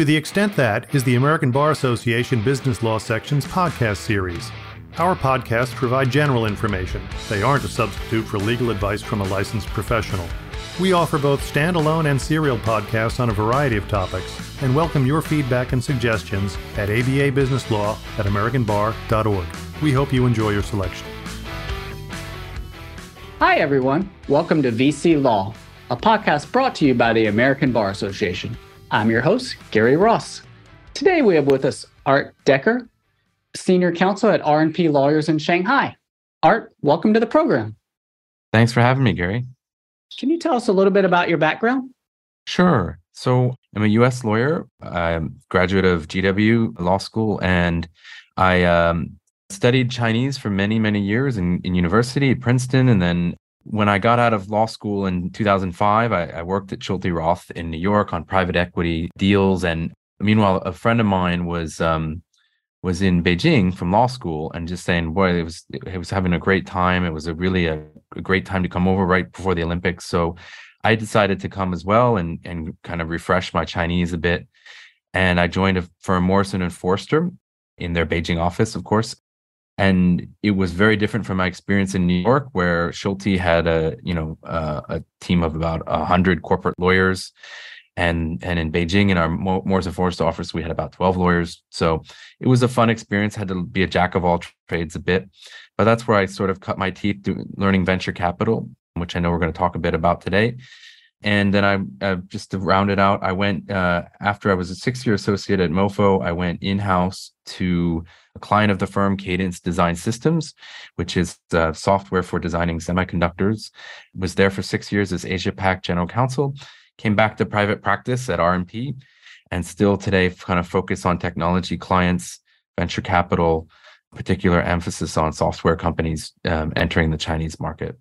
To the extent that is the American Bar Association Business Law Section's podcast series. Our podcasts provide general information. They aren't a substitute for legal advice from a licensed professional. We offer both standalone and serial podcasts on a variety of topics and welcome your feedback and suggestions at ABA Business Law at AmericanBar.org. We hope you enjoy your selection. Hi, everyone. Welcome to VC Law, a podcast brought to you by the American Bar Association. I'm your host, Gary Ross. Today we have with us Art Decker, Senior Counsel at R&P Lawyers in Shanghai. Art, welcome to the program. Thanks for having me, Gary. Can you tell us a little bit about your background? Sure. So I'm a U.S. lawyer. I'm graduate of GW Law School, and I um, studied Chinese for many, many years in, in university at Princeton. And then when I got out of law school in 2005, I, I worked at Schulte Roth in New York on private equity deals. And meanwhile, a friend of mine was um, was in Beijing from law school and just saying, boy, it was it was having a great time. It was a really a, a, great time to come over right before the Olympics. So I decided to come as well and and kind of refresh my Chinese a bit. And I joined a firm Morrison and Foerster in their Beijing office, of course. And it was very different from my experience in New York, where Schulte had a you know uh, a team of about hundred corporate lawyers. And and in Beijing in our Morrison Foerster office we had about 12 lawyers. So it was a fun experience. Had to be a jack of all trades a bit. But that's where I sort of cut my teeth learning venture capital which I know we're going to talk a bit about today. And then I uh, just to round it out I went uh, after I was a six year associate at Mofo I went in house to a client of the firm Cadence Design Systems, which is software for designing semiconductors. Was there for six years as Asia Pac General Counsel, came back to private practice at R&P and still today kind of focus on technology clients, venture capital, particular emphasis on software companies um, entering the Chinese market.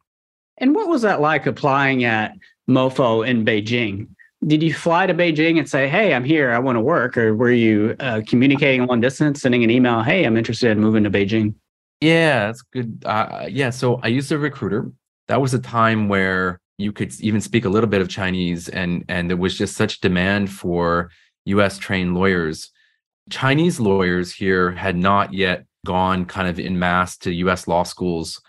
And what was that like applying at MoFo in Beijing? Did you fly to Beijing and say, "Hey, I'm here. I want to work," or were you uh, communicating long distance, sending an email, "Hey, I'm interested in moving to Beijing"? Yeah, that's good. Uh, yeah, so I used a recruiter. That was a time where you could even speak a little bit of Chinese, and and there was just such demand for U.S. trained lawyers. Chinese lawyers here had not yet gone kind of in mass to U.S. law schools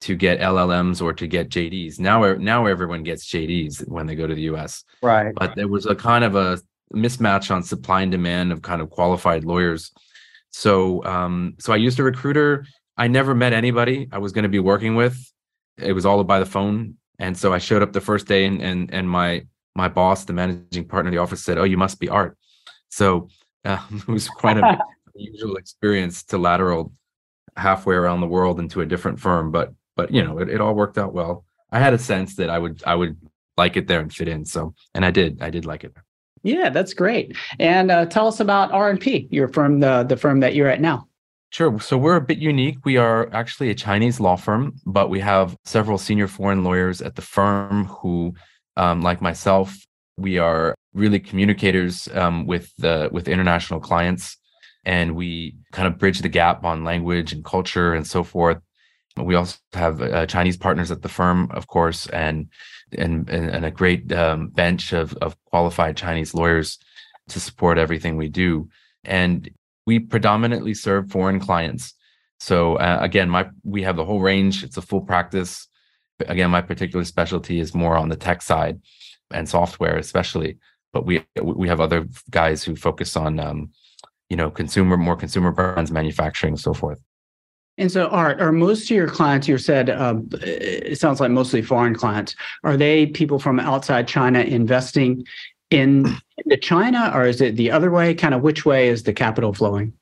to get LLMs or to get JDs. Now, now everyone gets JDs when they go to the U.S. Right. But there was a kind of a mismatch on supply and demand of kind of qualified lawyers. So, um, so I used a recruiter. I never met anybody I was going to be working with. It was all by the phone. And so I showed up the first day, and and and my my boss, the managing partner of the office, said, "Oh, you must be Art." So uh, it was quite a unusual experience to lateral halfway around the world into a different firm, but but you know it, it all worked out well. I had a sense that I would I would like it there and fit in. So and I did I did like it. Yeah, that's great. And uh, tell us about R and P, your firm, the the firm that you're at now. Sure. So we're a bit unique. We are actually a Chinese law firm, but we have several senior foreign lawyers at the firm who, um, like myself, we are really communicators um, with the with international clients, and we kind of bridge the gap on language and culture and so forth. We also have uh, Chinese partners at the firm, of course, and and and, a great um, bench of of qualified Chinese lawyers to support everything we do. And we predominantly serve foreign clients. So uh, again, my we have the whole range. It's a full practice. Again, my particular specialty is more on the tech side and software, especially. But we we have other guys who focus on um, you know consumer more consumer brands, manufacturing, so forth. And so, Art, are most of your clients? You said um, it sounds like mostly foreign clients. Are they people from outside China investing in into China, or is it the other way? Kind of which way is the capital flowing?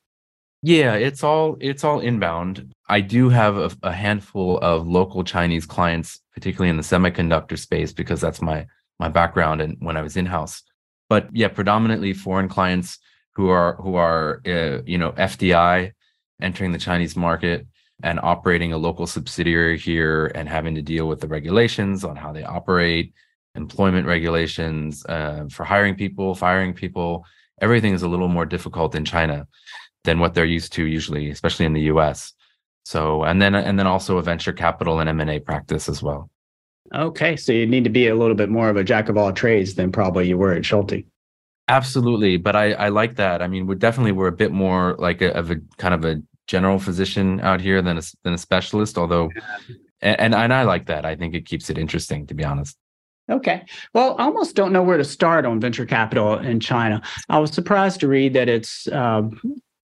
Yeah, it's all it's all inbound. I do have a, a handful of local Chinese clients, particularly in the semiconductor space, because that's my my background and when I was in house. But yeah, predominantly foreign clients who are who are uh, you know FDI entering the Chinese market and operating a local subsidiary here and having to deal with the regulations on how they operate employment regulations uh, for hiring people, firing people. Everything is a little more difficult in China than what they're used to usually, especially in the U.S. So, and then and then also a venture capital and M and A practice as well. Okay, so you need to be a little bit more of a jack of all trades than probably you were at Schulte. Absolutely, but I I like that. I mean, we're definitely we're a bit more like a, of a kind of a general physician out here than a than a specialist. Although, and and I like that. I think it keeps it interesting, to be honest. Okay. Well, I almost don't know where to start on venture capital in China. I was surprised to read that it's uh,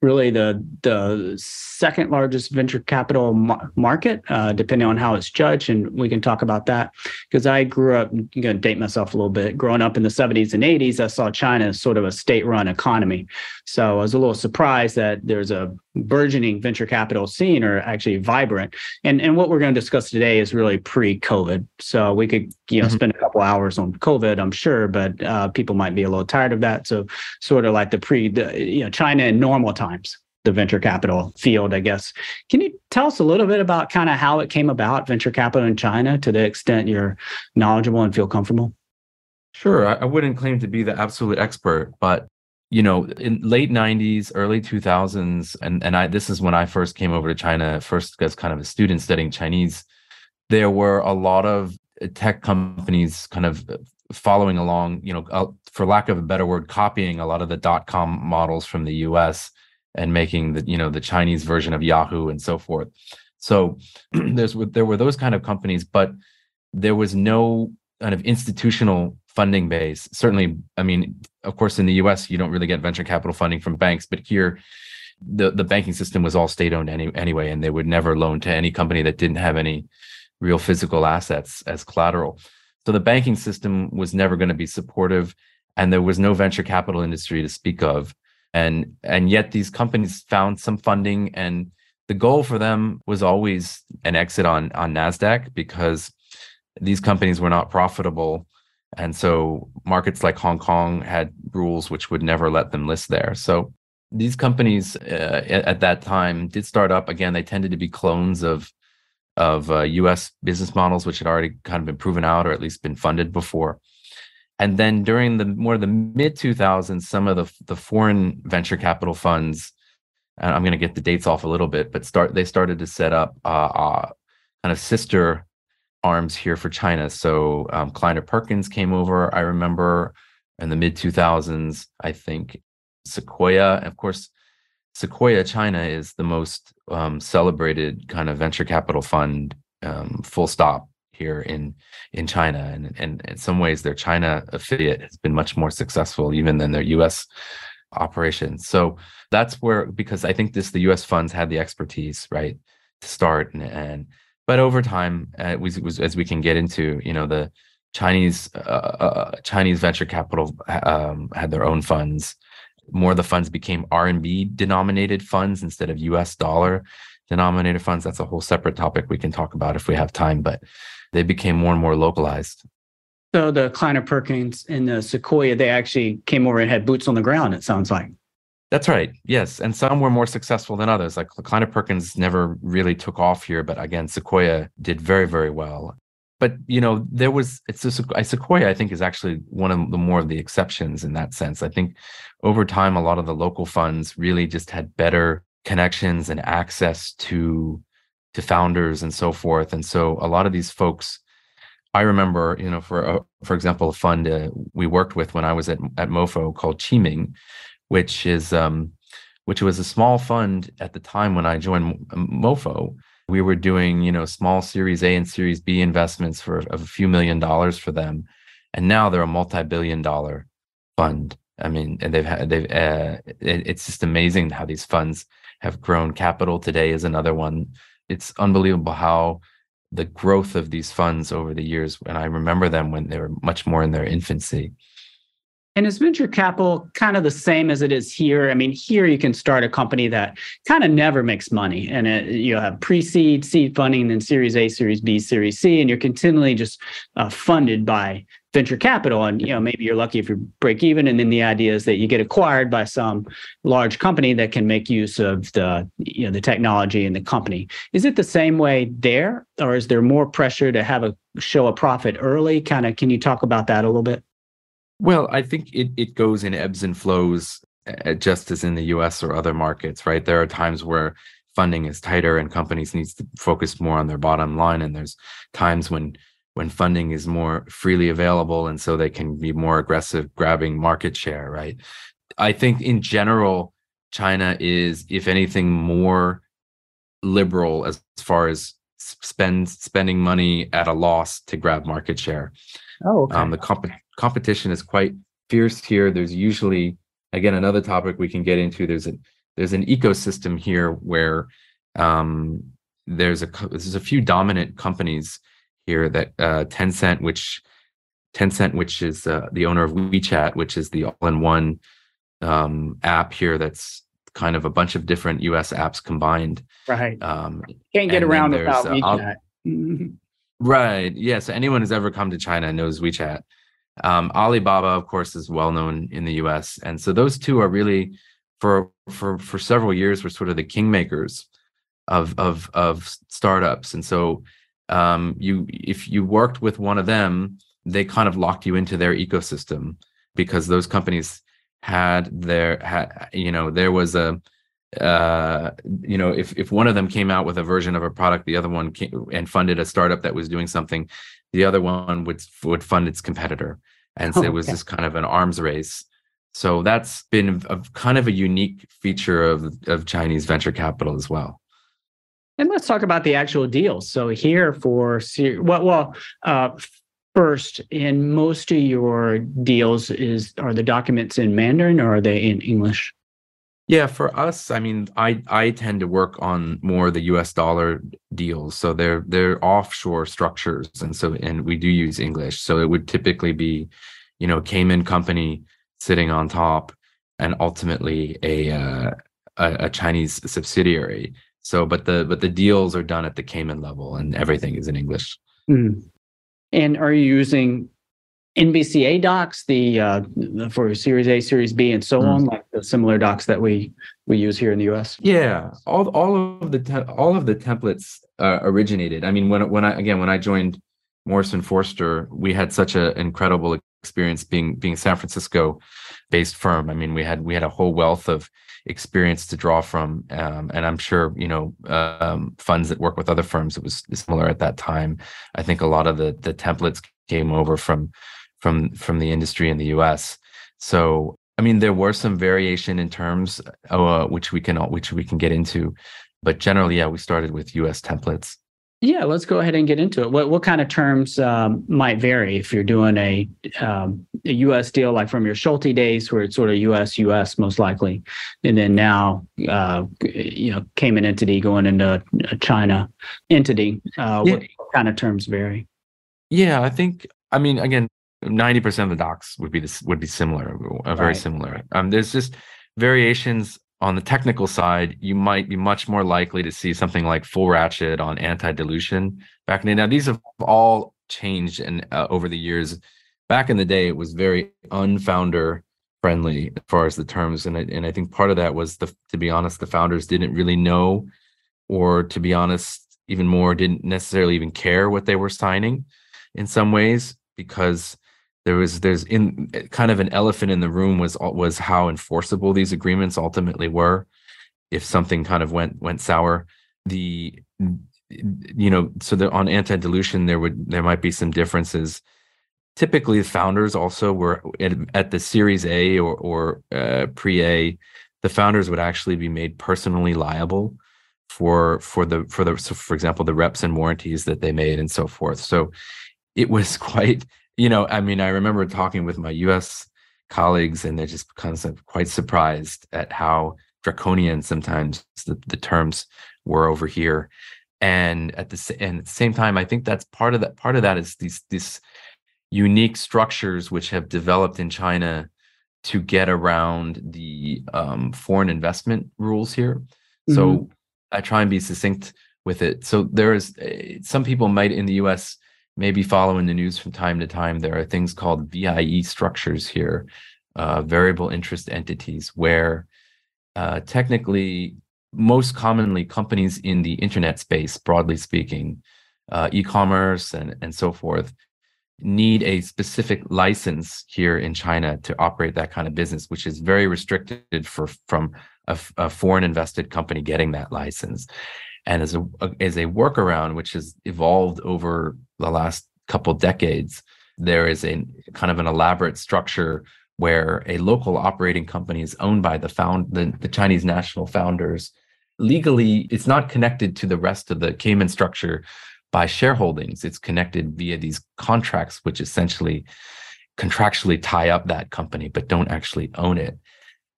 really the the second largest venture capital market, uh, depending on how it's judged, and we can talk about that. Because I grew up, I'm going to date myself a little bit. Growing up in the 70s and 80s, I saw China as sort of a state-run economy. So I was a little surprised that there's a burgeoning venture capital scene or actually vibrant. And and what we're going to discuss today is really pre-COVID. So we could you know mm-hmm. spend a couple hours on COVID, I'm sure, but uh, people might be a little tired of that. So sort of like the pre, the, you know, China in normal times. The venture capital field, I guess. Can you tell us a little bit about kind of how it came about, venture capital in China, to the extent you're knowledgeable and feel comfortable? Sure. I wouldn't claim to be the absolute expert, but you know in late 90s early 2000s and and i this is when i first came over to china first as kind of a student studying chinese there were a lot of uh, tech companies kind of uh, following along you know for lack of a better word copying a lot of the dot com models from the us and making the you know the chinese version of yahoo and so forth. So there's there were those kind of companies but there was no kind of institutional funding base. Certainly, I mean, of course, in the US, you don't really get venture capital funding from banks, but here, the, the banking system was all state owned any, anyway, and they would never loan to any company that didn't have any real physical assets as collateral. So the banking system was never going to be supportive, and there was no venture capital industry to speak of. And and yet these companies found some funding, and the goal for them was always an exit on on Nasdaq because these companies were not profitable and so markets like Hong Kong had rules which would never let them list there. So these companies uh, at that time did start up. Again, they tended to be clones of of uh, U.S. business models, which had already kind of been proven out or at least been funded before. And then during the more the mid 2000s, some of the the foreign venture capital funds, and I'm going to get the dates off a little bit, but start they started to set up uh, uh kind of sister arms here for China. So um, Kleiner Perkins came over. I remember in the mid 2000s. I think Sequoia, of course, Sequoia China is the most um, celebrated kind of venture capital fund. Um, full stop here in in China, and, and in some ways, their China affiliate has been much more successful even than their U.S. operations. So that's where because I think this the U.S. funds had the expertise right to start and, and but over time, uh, we, as we can get into, you know, the Chinese uh, uh, Chinese venture capital um, had their own funds. More of the funds became RMB denominated funds instead of U.S. dollar denominated funds. That's a whole separate topic we can talk about if we have time. But they became more and more localized. So the Kleiner Perkins and the Sequoia, they actually came over and had boots on the ground. It sounds like. That's right. Yes, and some were more successful than others. Like Kleiner Perkins never really took off here, but again, Sequoia did very, very well. But you know, there was it's a Sequoia. I think is actually one of the more of the exceptions in that sense. I think over time, a lot of the local funds really just had better connections and access to to founders and so forth. And so a lot of these folks, I remember, you know, for uh, for example, a fund uh, we worked with when I was at at MoFo called Qiming which is um, which was a small fund at the time when I joined MoFo. We were doing you know small Series A and Series B investments for of a few million dollars for them, and now they're a multi-billion-dollar fund. I mean, and they've had they've uh, it, it's just amazing how these funds have grown. Capital today is another one. It's unbelievable how the growth of these funds over the years. And I remember them when they were much more in their infancy. And is venture capital kind of the same as it is here? I mean, here you can start a company that kind of never makes money, and it, you have pre-seed, seed funding, then Series A, Series B, Series C, and you're continually just uh, funded by venture capital. And you know, maybe you're lucky if you break even, and then the idea is that you get acquired by some large company that can make use of the you know the technology and the company. Is it the same way there, or is there more pressure to have a show a profit early? Kind of, can you talk about that a little bit? Well, I think it, it goes in ebbs and flows, uh, just as in the US or other markets, right? There are times where funding is tighter and companies need to focus more on their bottom line. And there's times when when funding is more freely available and so they can be more aggressive grabbing market share right i think in general china is if anything more liberal as far as spend spending money at a loss to grab market share oh okay. um, the comp- competition is quite fierce here there's usually again another topic we can get into there's a there's an ecosystem here where um, there's a there's a few dominant companies here that uh, Tencent, which Tencent, which is uh, the owner of WeChat, which is the all-in-one um, app here that's kind of a bunch of different US apps combined. Right. Um, Can't get around without uh, WeChat. Right. Yeah. So anyone who's ever come to China knows WeChat. Um, Alibaba, of course, is well known in the US, and so those two are really for for for several years were sort of the kingmakers of of of startups, and so um, you if you worked with one of them, they kind of locked you into their ecosystem because those companies had their had you know there was a uh you know if if one of them came out with a version of a product the other one came and funded a startup that was doing something the other one would would fund its competitor and so oh, it was this kind of an arms race so that's been a, kind of a unique feature of of chinese venture capital as well and let's talk about the actual deals. So here for well, well, uh, first, in most of your deals, is are the documents in Mandarin or are they in English? Yeah, for us, I mean, I I tend to work on more the U.S. dollar deals, so they're they're offshore structures, and so and we do use English. So it would typically be, you know, Cayman company sitting on top, and ultimately a uh, a, a Chinese subsidiary so, but the but the deals are done at the Cayman level, and everything is in English. Mm. And are you using NVCA docs, the uh, for Series A, Series B, and so mm. on, like the similar docs that we we use here in the U.S. Yeah, all all of the te- all of the templates uh, originated. I mean, when when I again when I joined Morrison Foerster, we had such an incredible experience being being San Francisco based firm. I mean, we had we had a whole wealth of experience to draw from. Um, and I'm sure, you know, um, funds that work with other firms, it was similar at that time. I think a lot of the the templates came over from from from the industry in the US. So I mean, there were some variation in terms, uh, which we can which we can get into, but generally, yeah, we started with U.S. templates. Yeah, let's go ahead and get into it. What what kind of terms um, might vary if you're doing a, um, a U.S. deal, like from your Schulte days, where it's sort of U.S. U.S. most likely, and then now uh, you know Cayman entity going into a China entity. Uh, yeah. What kind of terms vary? Yeah, I think. I mean, again, ninety percent of the docs would be this would be similar, uh, very right. similar. Um, there's just variations on the technical side, you might be much more likely to see something like full ratchet on anti-dilution back in the day. Now, these have all changed and uh, over the years. Back in the day, it was very unfounder friendly as far as the terms, and I, and I think part of that was the to be honest, the founders didn't really know, or to be honest, even more didn't necessarily even care what they were signing, in some ways because there was there's in kind of an elephant in the room was was how enforceable these agreements ultimately were. If something kind of went went sour the you know so the, on anti-dilution there would there might be some differences. Typically the founders also were at, at the series a or or uh, pre-a the founders would actually be made personally liable for for the for the so for example the reps and warranties that they made and so forth. So it was quite you know, I mean, I remember talking with my US colleagues and they're just kind of quite surprised at how draconian sometimes the, the terms were over here. And at the, and at the same time, I think that's part of that. Part of that is these these unique structures which have developed in China to get around the um, foreign investment rules here. Mm-hmm. So I try and be succinct with it. So there is eh, some people might in the U.S maybe following the news from time to time, there are things called VIE structures here, uh, variable interest entities, where uh, technically, most commonly, companies in the internet space, broadly speaking, uh, e-commerce and and so forth, need a specific license here in China to operate that kind of business, which is very restricted for from a, a foreign invested company getting that license. And as a as a workaround, which has evolved over the last couple decades, there is a kind of an elaborate structure where a local operating company is owned by the found the, the Chinese national founders. Legally, it's not connected to the rest of the Cayman structure by shareholdings. It's connected via these contracts, which essentially contractually tie up that company but don't actually own it.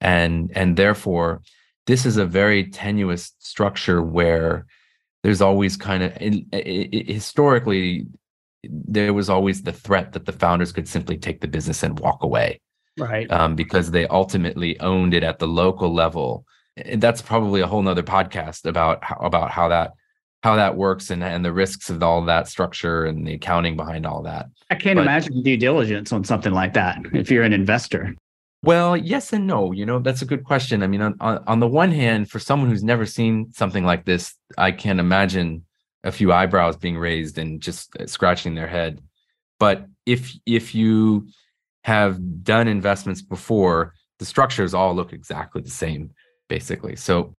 And and therefore, this is a very tenuous structure where there's always kind of historically there was always the threat that the founders could simply take the business and walk away right. um, because they ultimately owned it at the local level. And that's probably a whole nother podcast about how, about how that how that works and, and the risks of all that structure and the accounting behind all that. I can't but, imagine due diligence on something like that if you're an investor well yes and no you know that's a good question i mean on, on, on the one hand for someone who's never seen something like this i can imagine a few eyebrows being raised and just uh, scratching their head but if if you have done investments before, the structures all look exactly the same, basically. So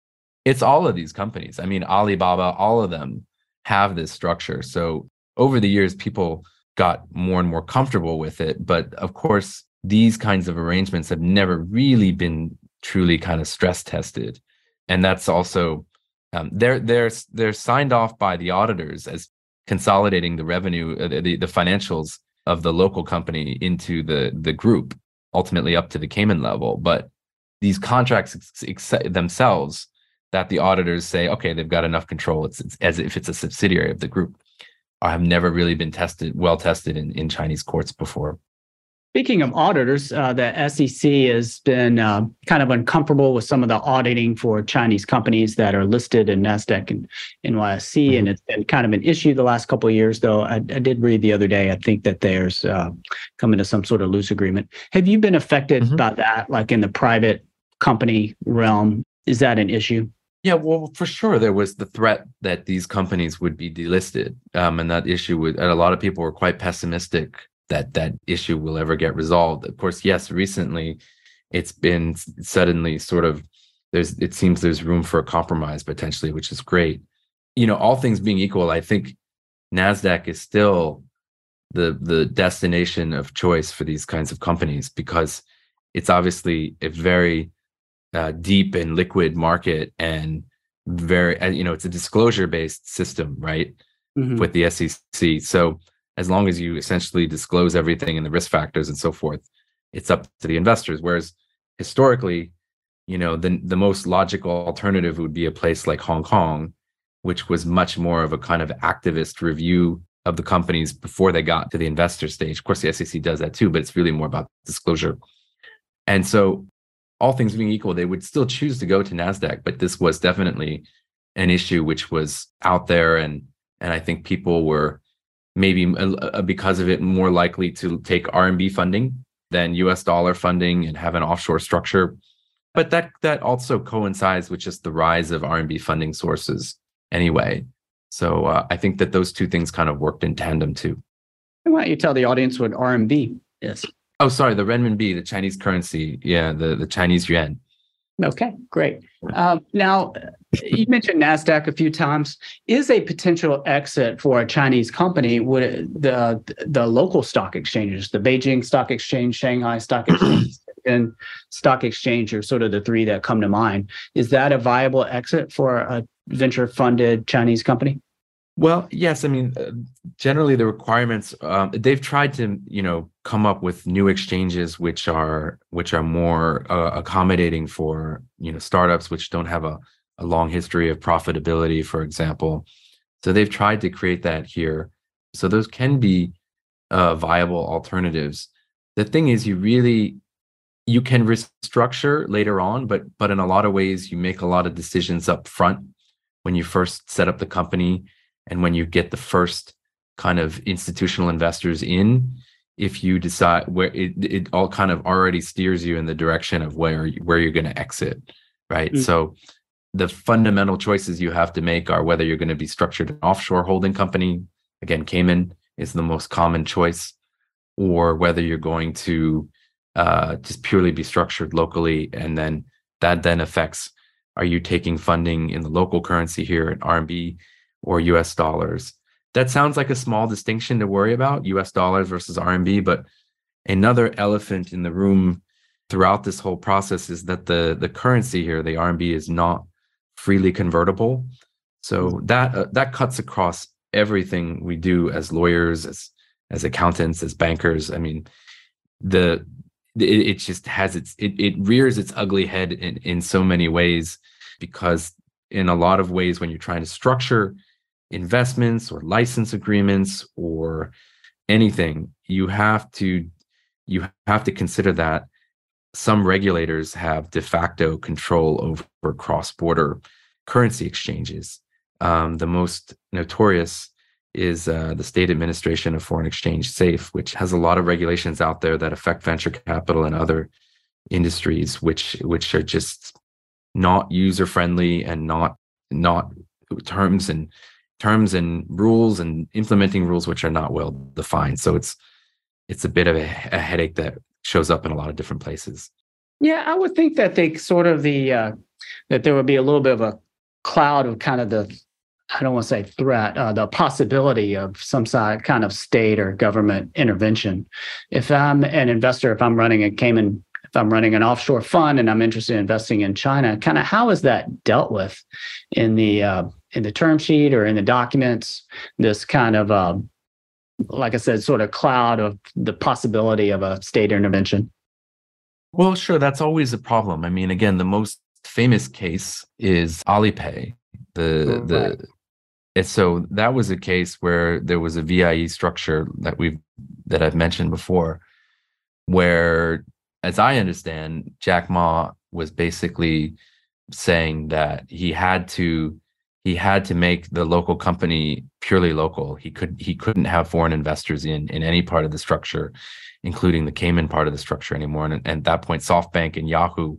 it's all of these companies. I mean, Alibaba, all of them have this structure. So over the years, people got more and more comfortable with it. But of course, these kinds of arrangements have never really been truly kind of stress tested. And that's also um, they're they're they're signed off by the auditors as consolidating the revenue, uh, the, the financials of the local company into the the group, ultimately up to the Cayman level. But these contracts ex- ex- themselves that the auditors say, okay, they've got enough control. It's, it's as if it's a subsidiary of the group. have never really been tested, well tested in, in Chinese courts before. Speaking of auditors, uh, the SEC has been uh, kind of uncomfortable with some of the auditing for Chinese companies that are listed in Nasdaq and NYSE, mm-hmm. and it's been kind of an issue the last couple of years. Though I, I did read the other day, I think that there's uh, coming to some sort of loose agreement. Have you been affected mm-hmm. by that, like in the private company realm? Is that an issue? Yeah, well, for sure, there was the threat that these companies would be delisted, um, and that issue would. And a lot of people were quite pessimistic that that issue will ever get resolved. Of course, yes, recently it's been suddenly sort of there's it seems there's room for a compromise potentially, which is great. You know, all things being equal, I think Nasdaq is still the the destination of choice for these kinds of companies because it's obviously a very uh, deep and liquid market and very you know it's a disclosure based system right mm-hmm. with the SEC so as long as you essentially disclose everything and the risk factors and so forth it's up to the investors. Whereas historically you know the the most logical alternative would be a place like Hong Kong which was much more of a kind of activist review of the companies before they got to the investor stage. Of course the SEC does that too but it's really more about disclosure. And so all things being equal they would still choose to go to Nasdaq but this was definitely an issue which was out there and and I think people were maybe uh, because of it more likely to take RMB funding than US dollar funding and have an offshore structure. But that that also coincides with just the rise of RMB funding sources anyway. So uh, I think that those two things kind of worked in tandem too. Why don't you tell the audience what RMB is? Oh, sorry, the renminbi, the Chinese currency. Yeah, the, the Chinese yuan. Okay, great. Um, now, you mentioned Nasdaq a few times. Is a potential exit for a Chinese company would the the local stock exchanges, the Beijing Stock Exchange, Shanghai Stock Exchange, and Stock Exchange are sort of the three that come to mind. Is that a viable exit for a venture funded Chinese company? Well, yes. I mean, uh, generally the requirements um, they've tried to, you know, come up with new exchanges which are which are more uh, accommodating for you know startups which don't have a, a long history of profitability, for example. So they've tried to create that here. So those can be uh, viable alternatives. The thing is, you really you can restructure later on, but but in a lot of ways, you make a lot of decisions up front when you first set up the company and when you get the first kind of institutional investors in if you decide where it, it all kind of already steers you in the direction of where where you're going to exit right mm-hmm. so the fundamental choices you have to make are whether you're going to be structured an offshore holding company again cayman is the most common choice or whether you're going to uh, just purely be structured locally and then that then affects are you taking funding in the local currency here in rmb or US dollars. That sounds like a small distinction to worry about, US dollars versus RMB, but another elephant in the room throughout this whole process is that the the currency here, the RMB, is not freely convertible. So mm-hmm. that uh, that cuts across everything we do as lawyers, as as accountants, as bankers. I mean, the it, it just has its it, it rears its ugly head in in so many ways because in a lot of ways when you're trying to structure investments or license agreements or anything you have to you have to consider that some regulators have de facto control over cross-border currency exchanges. Um, the most notorious is uh, the State Administration of Foreign Exchange (SAFE), which has a lot of regulations out there that affect venture capital and other industries, which which are just not user friendly and not not terms and terms and rules and implementing rules which are not well defined. So it's it's a bit of a, a headache that shows up in a lot of different places. Yeah, I would think that they sort of the uh, that there would be a little bit of a cloud of kind of the I don't want to say threat, uh, the possibility of some side kind of state or government intervention. If I'm an investor, if I'm running a Cayman, if I'm running an offshore fund and I'm interested in investing in China, kind of how is that dealt with in the uh, in the term sheet or in the documents? This kind of uh, like I said, sort of cloud of the possibility of a state intervention? Well, sure. That's always a problem. I mean, again, the most famous case is Alipay. The oh, the and so that was a case where there was a VIE structure that we've that I've mentioned before, where, as I understand, Jack Ma was basically saying that he had to he had to make the local company purely local. He could he couldn't have foreign investors in in any part of the structure, including the Cayman part of the structure anymore. And, and at that point, SoftBank and Yahoo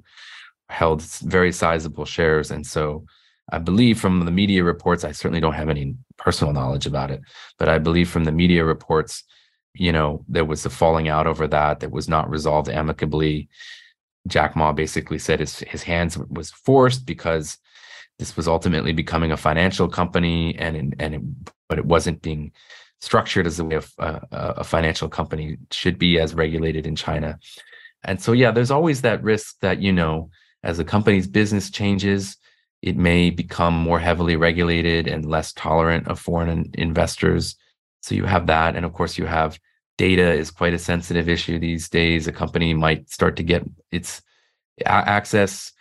held very sizable shares. And so I believe from the media reports, I certainly don't have any personal knowledge about it, but I believe from the media reports, you know, there was a falling out over that that was not resolved amicably. Jack Ma basically said his his hands was forced because this was ultimately becoming a financial company and and it, but it wasn't being structured as the way a, a, uh, uh, a financial company should be as regulated in China. And so yeah, there's always that risk that you know as a company's business changes, it may become more heavily regulated and less tolerant of foreign investors. So you have that, and of course you have data is quite a sensitive issue these days. A company might start to get its access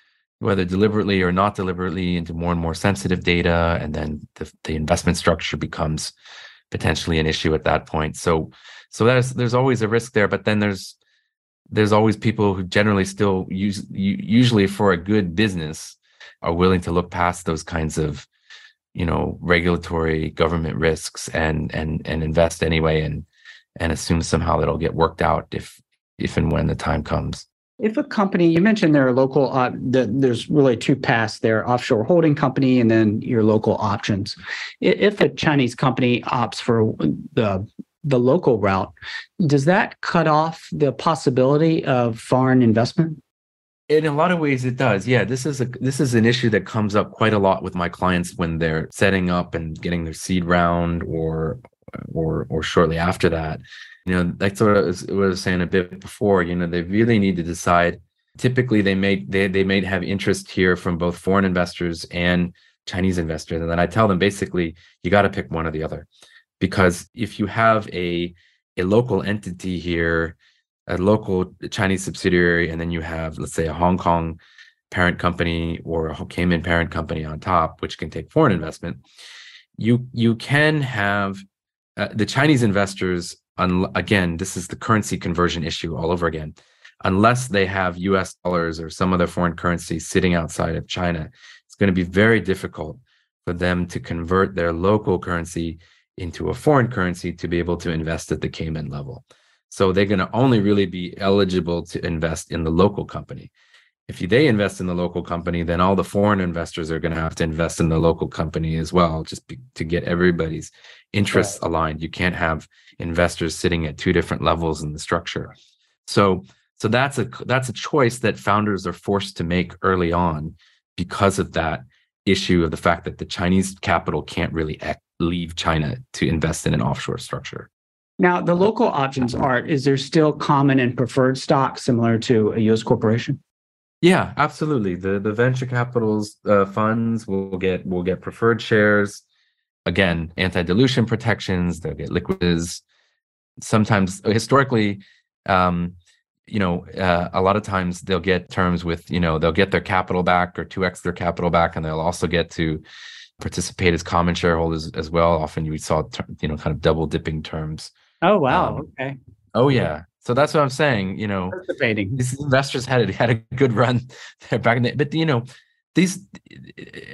whether deliberately or not deliberately, into more and more sensitive data, and then the, the investment structure becomes potentially an issue at that point. So, so there's there's always a risk there, but then there's there's always people who generally still use usually for a good business are willing to look past those kinds of you know regulatory government risks and and and invest anyway and and assume somehow that it'll get worked out if if and when the time comes if a company, you mentioned there are local, uh, the, there's really two paths there offshore holding company and then your local options. If a Chinese company opts for the the local route, does that cut off the possibility of foreign investment? In a lot of ways, it does. Yeah, this is a this is an issue that comes up quite a lot with my clients when they're setting up and getting their seed round, or or or shortly after that. You know that's what I was, what I was saying a bit before you know they really need to decide. Typically they may they, they may have interest here from both foreign investors and chinese investors. And then i tell them basically you got to pick one or the other. Because if you have a a local entity here a local chinese subsidiary and then you have let's say a hong kong parent company or a cayman parent company on top which can take foreign investment you you can have uh, the chinese investors un- again, this is the currency conversion issue all over again. Unless they have US dollars or some other foreign currency sitting outside of China, it's going to be very difficult for them to convert their local currency into a foreign currency to be able to invest at the Cayman level. So they're going to only really be eligible to invest in the local company. If they invest in the local company, then all the foreign investors are going to have to invest in the local company as well, just be, to get everybody's interests right. aligned. You can't have investors sitting at two different levels in the structure. So so that's a that's a choice that founders are forced to make early on because of that issue of the fact that the Chinese capital can't really leave China to invest in an offshore structure. Now, the local options art, is there still common and preferred stock similar to a US corporation? Yeah, absolutely. The the venture capitals uh, funds will get will get preferred shares. Again, anti-dilution protections, they'll get liquids. Sometimes historically, um, you know, uh, a lot of times they'll get terms with, you know, they'll get their capital back or 2x their capital back, and they'll also get to participate as common shareholders as well. Often you saw, you know, kind of double dipping terms. Oh, wow. Um, okay. Oh, yeah. So that's what I'm saying. You know, participating. These investors had had a good run there back in the, but you know, these,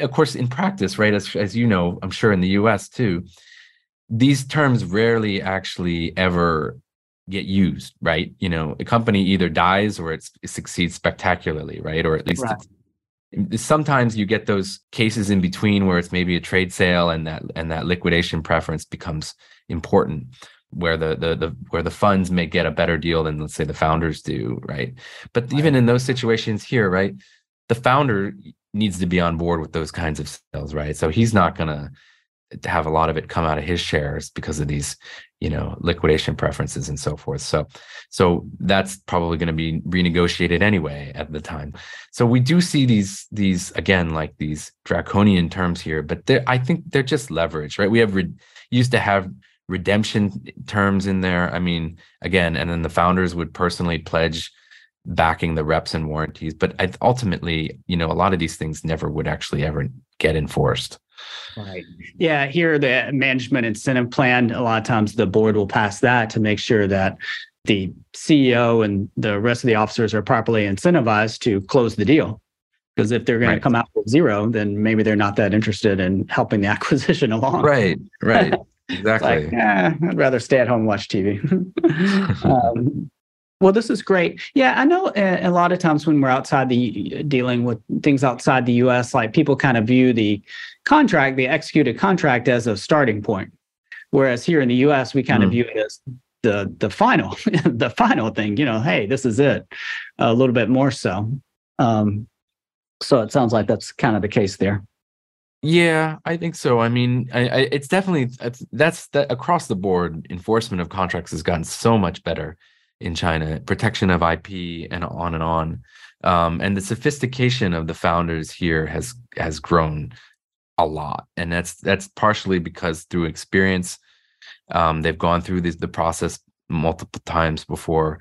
of course, in practice, right? As as you know, I'm sure in the U.S. too, these terms rarely actually ever get used, right? You know, a company either dies or it succeeds spectacularly, right? Or at least right. sometimes you get those cases in between where it's maybe a trade sale and that and that liquidation preference becomes important where the, the the where the funds may get a better deal than let's say the founders do right? But right. even in those situations here right the founder needs to be on board with those kinds of sales right? So he's not going to have a lot of it come out of his shares because of these you know liquidation preferences and so forth. So so that's probably going to be renegotiated anyway at the time. So we do see these these again like these draconian terms here but i think they're just leverage right? We have re- used to have redemption terms in there i mean again and then the founders would personally pledge backing the reps and warranties but ultimately you know a lot of these things never would actually ever get enforced Right. Yeah. Here, the management incentive plan, a lot of times the board will pass that to make sure that the CEO and the rest of the officers are properly incentivized to close the deal. Because if they're going right. to come out with zero, then maybe they're not that interested in helping the acquisition along. Right. Right. Exactly. like, eh, I'd rather stay at home and watch TV. um, well, this is great. Yeah, I know uh, a lot of times when we're outside the dealing with things outside the US, like people kind of view the contract, the executed contract as a starting point. Whereas here in the US, we kind mm. of view it as the the final, the final thing, you know, hey, this is it. A little bit more so. Um, so it sounds like that's kind of the case there. Yeah, I think so. I mean, I, I, it's definitely that's that across the board. Enforcement of contracts has gotten so much better in China, protection of IP, and on and on. Um, and the sophistication of the founders here has has grown a lot, and that's that's partially because through experience, um, they've gone through the process multiple times before.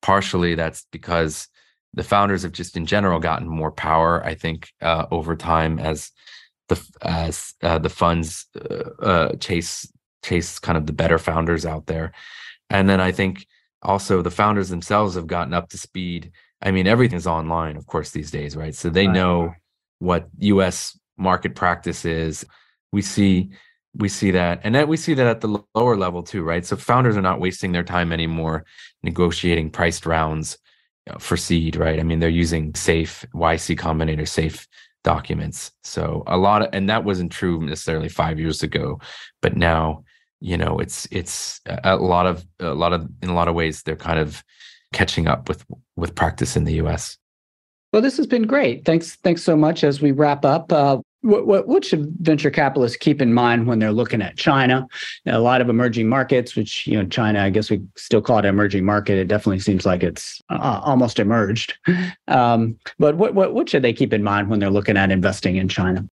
Partially, that's because the founders have just in general gotten more power. I think uh, over time as the as uh, the funds uh, uh chase chase kind of the better founders out there, and then I think also the founders themselves have gotten up to speed. I mean, everything's online, of course, these days, right? So they know what US market practice is. We see we see that and then we see that at the lower level too right so founders are not wasting their time anymore negotiating priced rounds for seed right i mean they're using safe yc combinator safe documents. So a lot of and that wasn't true necessarily five years ago but now you know it's it's a lot of a lot of in a lot of ways they're kind of catching up with with practice in the us well this has been great. Thanks thanks so much as we wrap up. Uh, what, what, what, should venture capitalists keep in mind when they're looking at China? A lot of emerging markets, which you know, China, I guess we still call it an emerging market. It definitely seems like it's uh, almost emerged. Um, but what, what what should they keep in mind when they're looking at investing in China?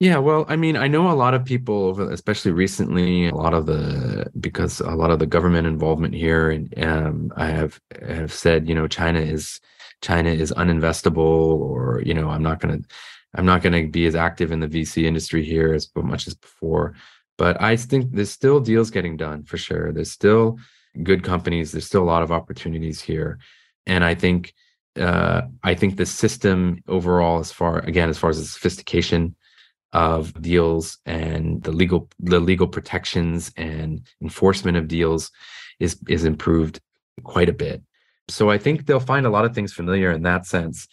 Yeah, well, I mean, I know a lot of people, especially recently, a lot of the because a lot of the government involvement here, and um, I have have said, you know, China is China is uninvestable, or you know, I'm not going to I'm not going to be as active in the VC industry here as much as before. But I think there's still deals getting done for sure. There's still good companies. There's still a lot of opportunities here, and I think uh, I think the system overall, as far again as far as the sophistication of deals and the legal the legal protections and enforcement of deals is is improved quite a bit. So I think they'll find a lot of things familiar in that sense.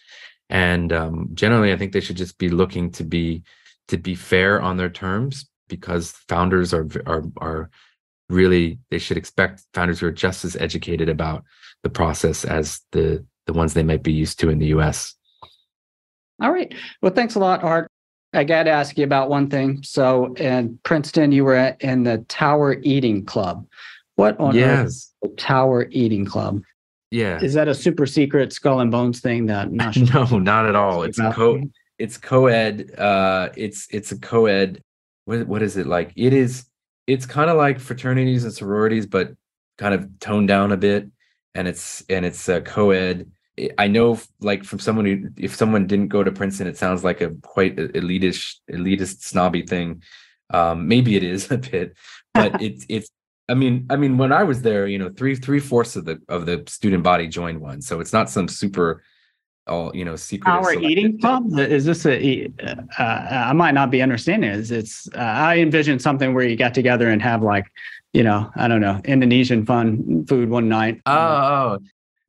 And um, generally, I think they should just be looking to be to be fair on their terms because founders are are are really they should expect founders who are just as educated about the process as the the ones they might be used to in the U.S. All right. Well, thanks a lot, Art. I got to ask you about one thing. So, in Princeton, you were in the Tower Eating Club. What on yes. earth is the Tower Eating Club? Yeah. Is that a super secret skull and bones thing that no, not at all. It's co it's co-ed. Uh it's it's a co-ed. What what is it like? It is it's kind of like fraternities and sororities, but kind of toned down a bit. And it's and it's a co-ed. I know like from someone who if someone didn't go to Princeton, it sounds like a quite elitist, elitist snobby thing. Um, maybe it is a bit, but it's it's I mean, I mean, when I was there, you know, three three fourths of the of the student body joined one, so it's not some super, all you know, secret. Our eating club is this a? Uh, I might not be understanding. Is it's? Uh, I envision something where you got together and have like, you know, I don't know, Indonesian fun food one night. Oh, oh.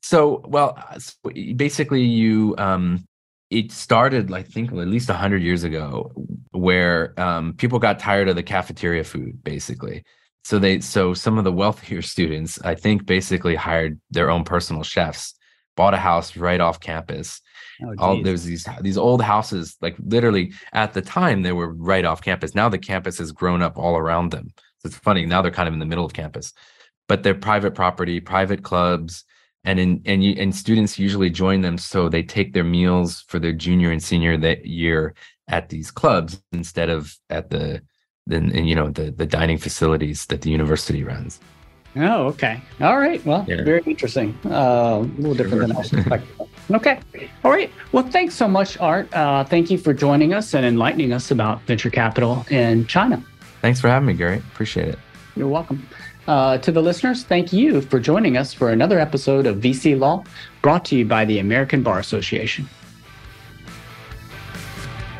so well, so basically, you um, it started, I think, at least hundred years ago, where um, people got tired of the cafeteria food, basically so they so some of the wealthier students i think basically hired their own personal chefs bought a house right off campus. Oh, all there's these these old houses like literally at the time they were right off campus. Now the campus has grown up all around them. So it's funny now they're kind of in the middle of campus. But they're private property private clubs and in and you and students usually join them so they take their meals for their junior and senior that year at these clubs instead of at the then you know the the dining facilities that the university runs. Oh, okay. All right. Well, Yeah. very interesting. Uh, a little different than I was expecting. Okay. All right. Well, thanks so much, Art. Uh, thank you for joining us and enlightening us about venture capital in China. Thanks for having me, Gary. Appreciate it. You're welcome. Uh, to the listeners, thank you for joining us for another episode of VC Law, brought to you by the American Bar Association.